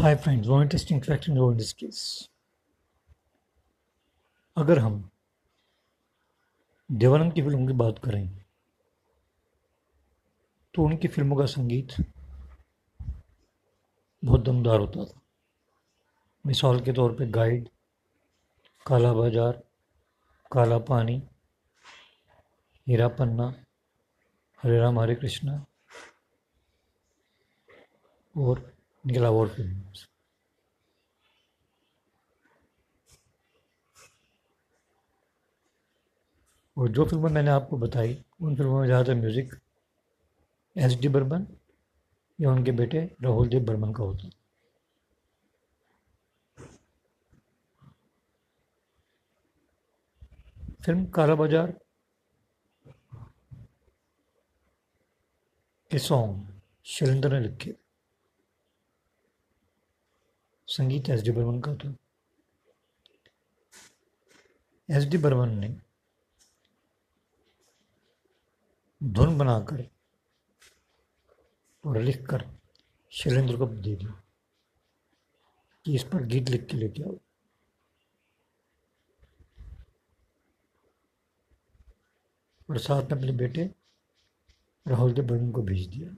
Hi friends one interesting fact in this case. अगर हम देवानंद की फ़िल्मों की बात करें तो उनकी फ़िल्मों का संगीत बहुत दमदार होता था मिसाल के तौर पे गाइड, काला बाज़ार, काला पानी, हीरा पन्ना, हरे राम, हरे कृष्णा, और और फ़िल्म और जो फ़िल्में मैंने आपको बताई, उन फ़िल्मों में ज़्यादातर म्यूज़िक एस डी बर्मन या उनके बेटे राहुल देव बर्मन का होता फ़िल्म काला बाज़ार के सॉन्ग शैलेंद्र ने लिखे। संगीत एस डी बर्मन का था। एस डी बर्मन ने धुन बनाकर और लिखकर शैलेंद्र को दे दिया कि इस पर गीत लिख के लेके आओ। और साथ में अपने बेटे राहुल देव बर्मन को भेज दिया।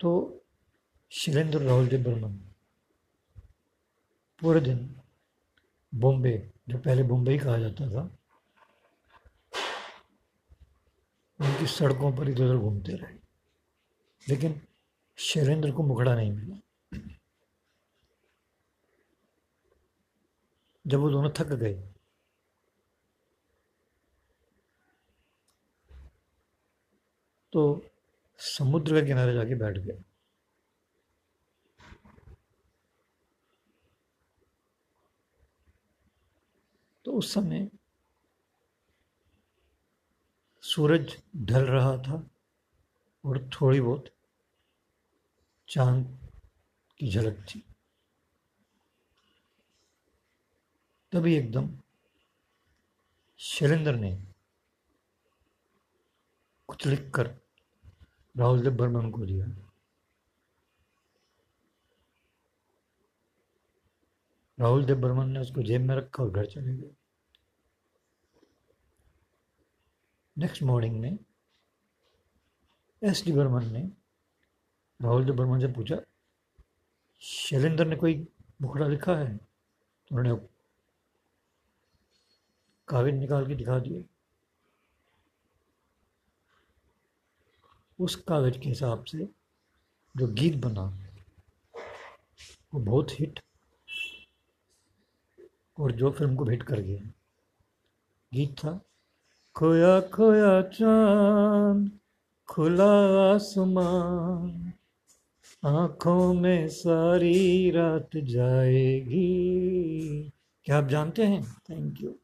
तो शिलेंद्र राहुल देव बर्मन पूरे दिन बॉम्बे, जो पहले बॉम्बे ही कहा जाता था, उनकी सड़कों पर इधर उधर घूमते रहे। लेकिन शैलेंद्र को मुखड़ा नहीं मिला। जब वो दोनों थक गए तो समुद्र के किनारे जाके बैठ गए तो उस समय सूरज ढल रहा था और थोड़ी बहुत चाँद की झलक थी। तभी एकदम शैलेंद्र ने कुछ लिख कर राहुल देव बर्मन को दिया राहुल देव बर्मन ने उसको जेब में रखा और घर चले गए। नेक्स्ट मॉर्निंग में एस डी बर्मन ने राहुल देव बर्मन से पूछा, शैलेंद्र ने कोई मुखड़ा लिखा है? तो उन्होंने कागज़ निकाल के दिखा दिए। उस कागज़ के हिसाब से जो गीत बना, वो बहुत हिट और जो फ़िल्म को हिट कर गया। गीत था, खोया खोया चाँद, खुला आसमान, आँखों में सारी रात जाएगी। क्या आप जानते हैं? Thank you